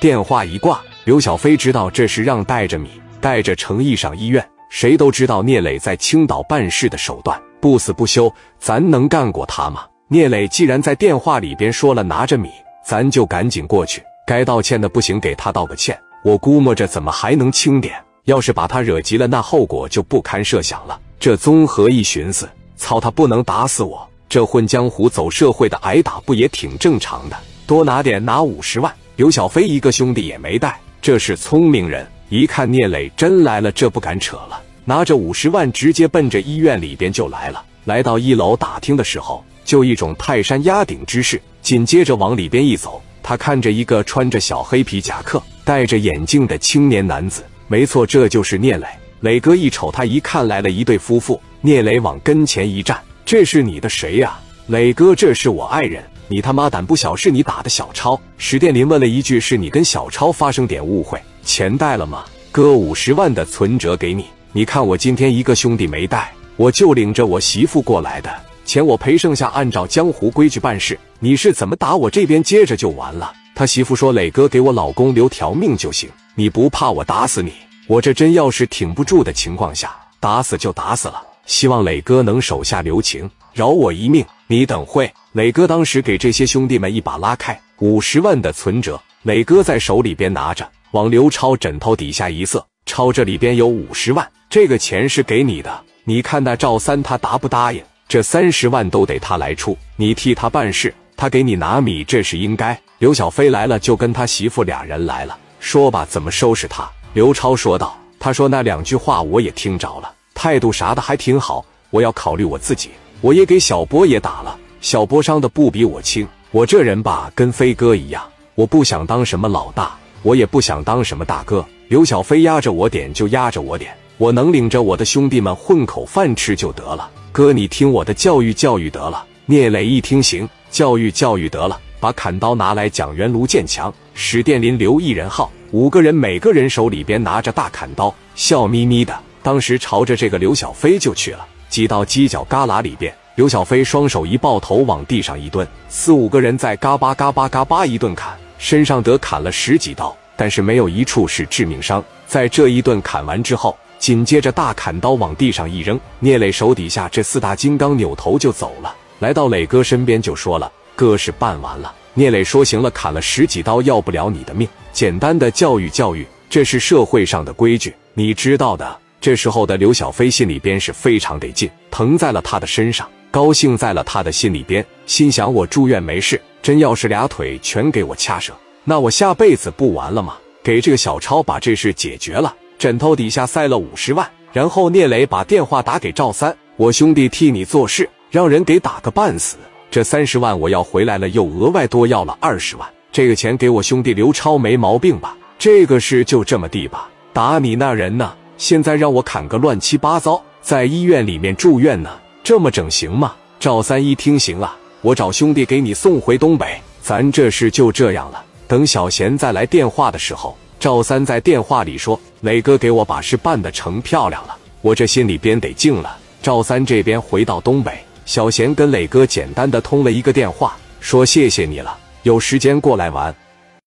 电话一挂，刘小飞知道这是让带着米、带着诚意上医院。谁都知道聂磊在青岛办事的手段，不死不休，咱能干过他吗？聂磊既然在电话里边说了拿着米，咱就赶紧过去。该道歉的不行，给他道个歉。我估摸着怎么还能轻点？要是把他惹急了，那后果就不堪设想了。这综合一寻思，操他不能打死我！这混江湖走社会的挨打不也挺正常的？多拿点，拿五十万。刘小飞一个兄弟也没带，这是聪明人。一看聂磊真来了，这不敢扯了，拿着五十万直接奔着医院里边就来了。来到一楼打听的时候。就一种泰山压顶之势，紧接着往里边一走，他看着一个穿着小黑皮夹克、戴着眼镜的青年男子，没错，这就是聂磊。磊哥一瞅，他一看来了一对夫妇。聂磊往跟前一站：“这是你的谁呀？”磊哥：“这是我爱人。”你他妈胆不小，是你打的小超。史殿林问了一句：“是你跟小超发生点误会，钱带了吗？”哥，五十万的存折给你。你看我今天一个兄弟没带，我就领着我媳妇过来的。钱我赔，剩下按照江湖规矩办事。你是怎么打我这边接着就完了。他媳妇说：“磊哥给我老公留条命就行，你不怕我打死你？我这真要是挺不住的情况下，打死就打死了。希望磊哥能手下留情，饶我一命。你等会。”磊哥当时给这些兄弟们一把拉开，五十万的存折，磊哥在手里边拿着，往刘超枕头底下一塞：“超，这里边有五十万，这个钱是给你的。你看那赵三他答不答应？”这三十万都得他来出，你替他办事，他给你拿米，这是应该。刘小飞来了，就跟他媳妇俩人来了，说吧，怎么收拾他？刘超说道：“他说那两句话我也听着了，态度啥的还挺好。我要考虑我自己，我也给小波也打了，小波伤的不比我轻。我这人吧，跟飞哥一样，我不想当什么老大，我也不想当什么大哥。刘小飞压着我点就压着我点，我能领着我的兄弟们混口饭吃就得了。”哥，你听我的教育教育得了。聂磊一听行，教育教育得了，把砍刀拿来。蒋元、卢建强、史殿林、刘一人号五个人，每个人手里边拿着大砍刀，笑眯眯的，当时朝着这个刘小飞就去了。挤到犄角旮旯里边，刘小飞双手一抱头，往地上一蹲，四五个人在嘎巴嘎巴嘎巴一顿砍，身上得砍了十几刀，但是没有一处是致命伤。在这一顿砍完之后。紧接着，大砍刀往地上一扔，聂磊手底下这四大金刚扭头就走了，来到磊哥身边就说了：“哥是办完了。”聂磊说：“行了，砍了十几刀，要不了你的命。简单的教育教育，这是社会上的规矩，你知道的。”这时候的刘小飞心里边是非常得劲，疼在了他的身上，高兴在了他的心里边，心想：我住院没事，真要是俩腿全给我掐折，那我下辈子不完了吗？给这个小超把这事解决了。枕头底下塞了五十万，然后聂磊把电话打给赵三：“我兄弟替你做事，让人给打个半死。这三十万我要回来了，又额外多要了二十万。这个钱给我兄弟刘超没毛病吧？这个事就这么地吧。打你那人呢？现在让我砍个乱七八糟，在医院里面住院呢，这么整行吗？”赵三一听行啊，我找兄弟给你送回东北，咱这事就这样了。等小贤再来电话的时候。赵三在电话里说：“磊哥给我把事办得成漂亮了，我这心里边得静了。”赵三这边回到东北，小贤跟磊哥简单的通了一个电话，说：“谢谢你了，有时间过来玩。”